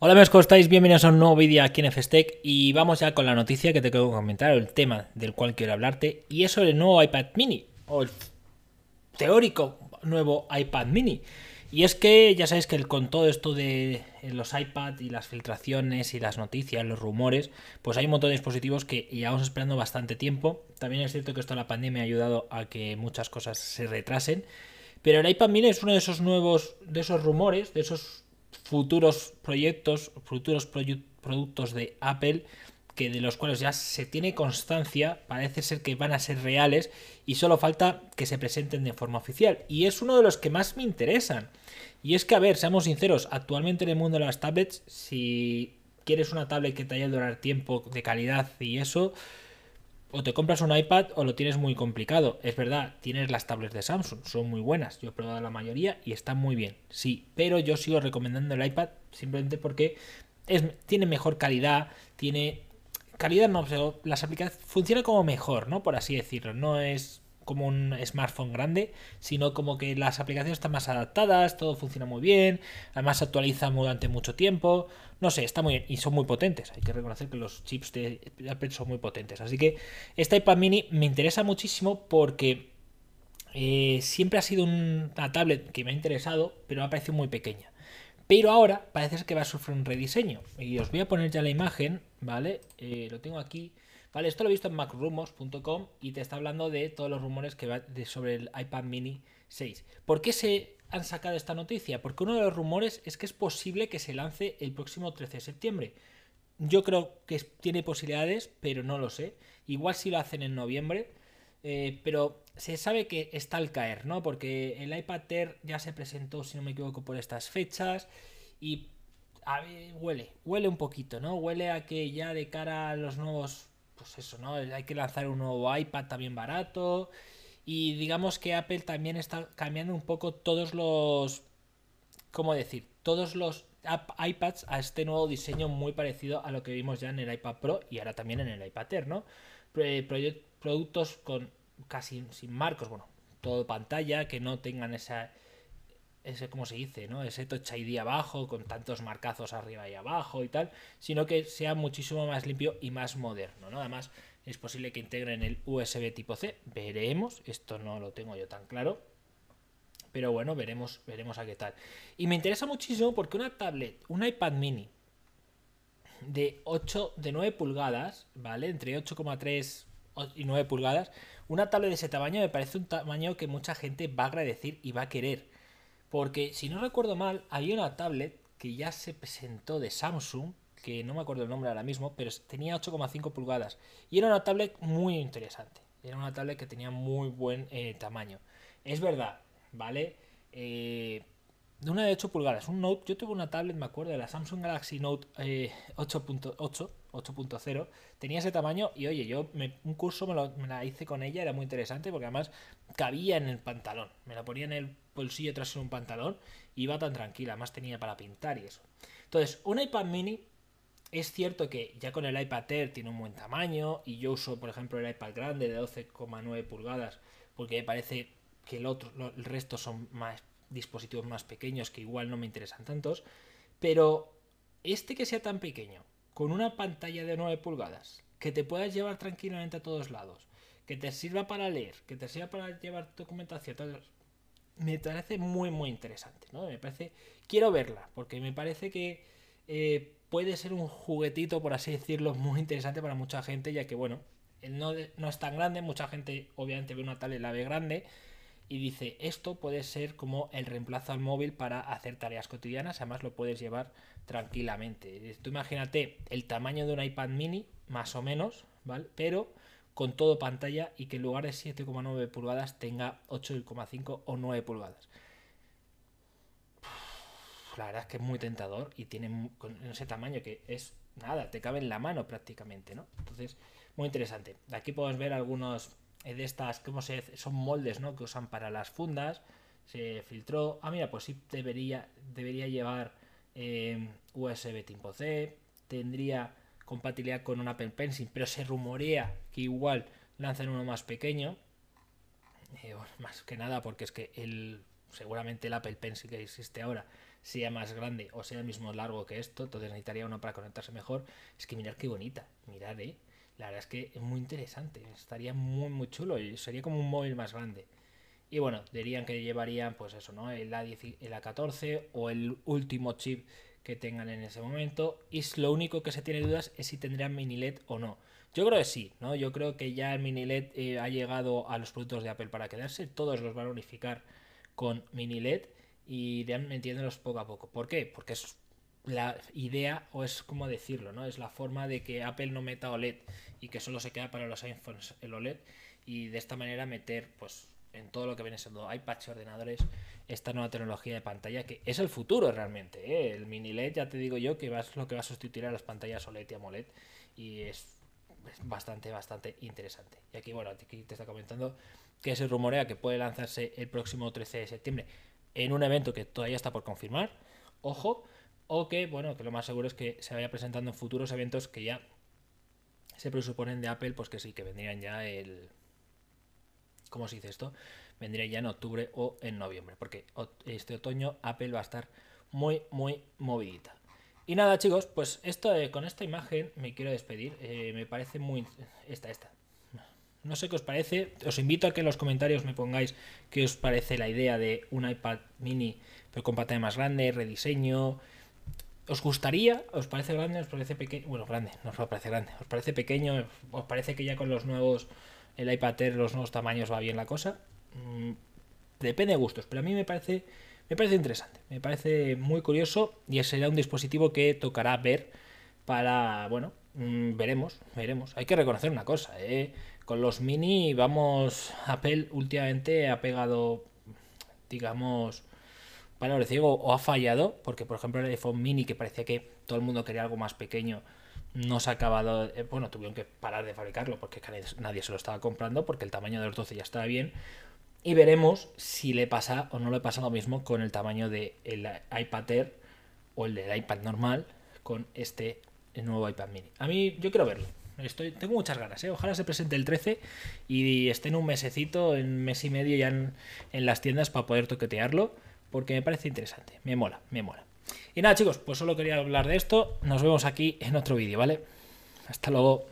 Hola amigos, ¿cómo estáis? Bienvenidos a un nuevo vídeo aquí en FSTEC y vamos ya con la noticia que te quiero comentar, el tema del cual quiero hablarte y es sobre el nuevo iPad mini o el teórico nuevo iPad mini. Y es que ya sabéis que con todo esto de los iPad y las filtraciones y las noticias, los rumores, pues hay un montón de dispositivos que llevamos esperando bastante tiempo. También es cierto que esto de la pandemia ha ayudado a que muchas cosas se retrasen. Pero el iPad mini es uno de esos nuevos, de esos rumores, de esos futuros proyectos, futuros productos de Apple que de los cuales ya se tiene constancia, parece ser que van a ser reales y solo falta que se presenten de forma oficial. Y es uno de los que más me interesan. Y es que, a ver, seamos sinceros, actualmente en el mundo de las tablets, si quieres una tablet que te haya durar tiempo de calidad y eso, o te compras un iPad o lo tienes muy complicado. Es verdad, tienes las tablets de Samsung, son muy buenas. Yo he probado la mayoría y están muy bien. Sí, pero yo sigo recomendando el iPad simplemente porque es, tiene mejor calidad, tiene calidad no, pero las aplicaciones funciona como mejor, ¿no? Por así decirlo. No es como un smartphone grande, sino como que las aplicaciones están más adaptadas, todo funciona muy bien, además se actualiza durante mucho tiempo, no sé, está muy bien y son muy potentes, hay que reconocer que los chips de Apple son muy potentes, así que esta iPad mini me interesa muchísimo porque eh, siempre ha sido una tablet que me ha interesado, pero ha parecido muy pequeña. Pero ahora parece que va a sufrir un rediseño. Y os voy a poner ya la imagen, ¿vale? Eh, lo tengo aquí. Vale, esto lo he visto en macrumors.com y te está hablando de todos los rumores que va sobre el iPad mini 6. ¿Por qué se han sacado esta noticia? Porque uno de los rumores es que es posible que se lance el próximo 13 de septiembre. Yo creo que tiene posibilidades, pero no lo sé. Igual si lo hacen en noviembre. Eh, pero se sabe que está al caer, ¿no? Porque el iPad Air ya se presentó, si no me equivoco, por estas fechas. Y a ver, huele, huele un poquito, ¿no? Huele a que ya de cara a los nuevos pues eso, ¿no? Hay que lanzar un nuevo iPad también barato. Y digamos que Apple también está cambiando un poco todos los. ¿Cómo decir? Todos los iPads a este nuevo diseño muy parecido a lo que vimos ya en el iPad Pro y ahora también en el iPad Air, ¿no? productos con casi sin marcos, bueno, todo pantalla, que no tengan esa ese, ¿cómo se dice? ¿no? Ese Touch ID abajo, con tantos marcazos arriba y abajo y tal, sino que sea muchísimo más limpio y más moderno, ¿no? Además, es posible que integren el USB tipo C, veremos, esto no lo tengo yo tan claro, pero bueno, veremos, veremos a qué tal. Y me interesa muchísimo porque una tablet, un iPad mini de 8, de 9 pulgadas, ¿vale? Entre 8,3 y 9 pulgadas, una tablet de ese tamaño me parece un tamaño que mucha gente va a agradecer y va a querer. Porque si no recuerdo mal, había una tablet que ya se presentó de Samsung, que no me acuerdo el nombre ahora mismo, pero tenía 8,5 pulgadas. Y era una tablet muy interesante. Era una tablet que tenía muy buen eh, tamaño. Es verdad, ¿vale? Eh, una de 8 pulgadas, un Note. Yo tuve una tablet, me acuerdo, de la Samsung Galaxy Note 8.8, eh, 8.0. Tenía ese tamaño y oye, yo un curso me, la hice con ella, era muy interesante porque además cabía en el pantalón. Me la ponía en el bolsillo tras un pantalón y iba tan tranquila, además tenía para pintar y eso. Entonces, un iPad mini es cierto que ya con el iPad Air tiene un buen tamaño y yo uso, por ejemplo, el iPad grande de 12,9 pulgadas porque me parece que el otro, el resto son más dispositivos más pequeños que igual no me interesan tantos, pero este que sea tan pequeño, con una pantalla de 9 pulgadas, que te puedas llevar tranquilamente a todos lados, que te sirva para leer, que te sirva para llevar documentación, me parece muy muy interesante, ¿no? Me parece, quiero verla, porque me parece que eh, puede ser un juguetito, por así decirlo, muy interesante para mucha gente, ya que bueno, no, no es tan grande, mucha gente obviamente ve una tablet la ve grande, y dice esto puede ser como el reemplazo al móvil para hacer tareas cotidianas, además lo puedes llevar tranquilamente. Tú imagínate el tamaño de un iPad mini, más o menos, ¿vale? Pero con todo pantalla y que en lugar de 7,9 pulgadas tenga 8,5 o 9 pulgadas. La verdad es que es muy tentador y tiene ese tamaño que es nada, te cabe en la mano prácticamente, ¿no? Entonces, muy interesante. Aquí podemos ver algunos de estas, ¿cómo se Son moldes, ¿no? Que usan para las fundas. Se filtró. Ah, mira, pues sí debería, debería llevar eh, USB tipo C. Tendría compatibilidad con un Apple Pencil, pero se rumorea que igual lanzan uno más pequeño. Eh, más que nada porque es que el, seguramente el Apple Pencil que existe ahora sea más grande o sea el mismo largo que esto, entonces necesitaría uno para conectarse mejor. Es que mirad qué bonita, mirad, eh. La verdad es que es muy interesante, estaría muy muy chulo y sería como un móvil más grande. Y bueno, dirían que llevarían pues eso, ¿no? El, A10, el A14 o el último chip que tengan en ese momento. Y lo único que se tiene dudas es si tendrían mini LED o no. Yo creo que sí, ¿no? Yo creo que ya el mini LED eh, ha llegado a los productos de Apple para quedarse. Todos los van a unificar con mini LED y irán metiéndolos poco a poco. ¿Por qué? Porque es la idea, o es como decirlo, ¿no? Es la forma de que Apple no meta OLED y que solo se queda para los iPhones el OLED y de esta manera meter, pues, en todo lo que viene siendo iPads y ordenadores esta nueva tecnología de pantalla que es el futuro realmente. ¿eh? El mini LED ya te digo yo que es lo que va a sustituir a las pantallas OLED y AMOLED y es, bastante, bastante interesante. Y aquí, bueno, aquí te está comentando que se rumorea que puede lanzarse el próximo 13 de septiembre en un evento que todavía está por confirmar. Ojo, o que, bueno, que lo más seguro es que se vaya presentando en futuros eventos que ya se presuponen de Apple, pues que sí, que vendrían ya el, ¿cómo se dice esto? Vendría ya en octubre o en noviembre, porque este otoño Apple va a estar muy, muy movidita. Y nada, chicos, pues esto eh, con esta imagen me quiero despedir. Eh, me parece muy. Esta, esta. No sé qué os parece. Os invito a que en los comentarios me pongáis qué os parece la idea de un iPad mini, pero con pantalla más grande, rediseño. ¿Os gustaría? ¿Os parece grande? ¿Os parece pequeño? Bueno, grande, no os parece grande. ¿Os parece pequeño? ¿Os parece que ya con los nuevos el iPad Air, los nuevos tamaños va bien la cosa. Mm, depende de gustos, pero a mí me parece, me parece interesante, me parece muy curioso y será un dispositivo que tocará ver para, bueno, mm, veremos, veremos. Hay que reconocer una cosa, ¿eh? con los mini vamos, Apple últimamente ha pegado, digamos, para ciego o ha fallado, porque por ejemplo el iPhone mini que parecía que todo el mundo quería algo más pequeño, no se ha acabado, eh, bueno, tuvieron que parar de fabricarlo porque nadie se lo estaba comprando porque el tamaño de los 12 ya estaba bien. Y veremos si le pasa o no le pasa lo mismo con el tamaño del iPad Air o el del iPad normal con este nuevo iPad mini. A mí yo quiero verlo. Estoy, tengo muchas ganas, ¿eh? ojalá se presente el 13 y esté en un mesecito, en mes y medio ya en las tiendas para poder toquetearlo, porque me parece interesante, me mola, me mola. Y nada chicos, pues solo quería hablar de esto. Nos vemos aquí en otro vídeo, ¿vale? Hasta luego.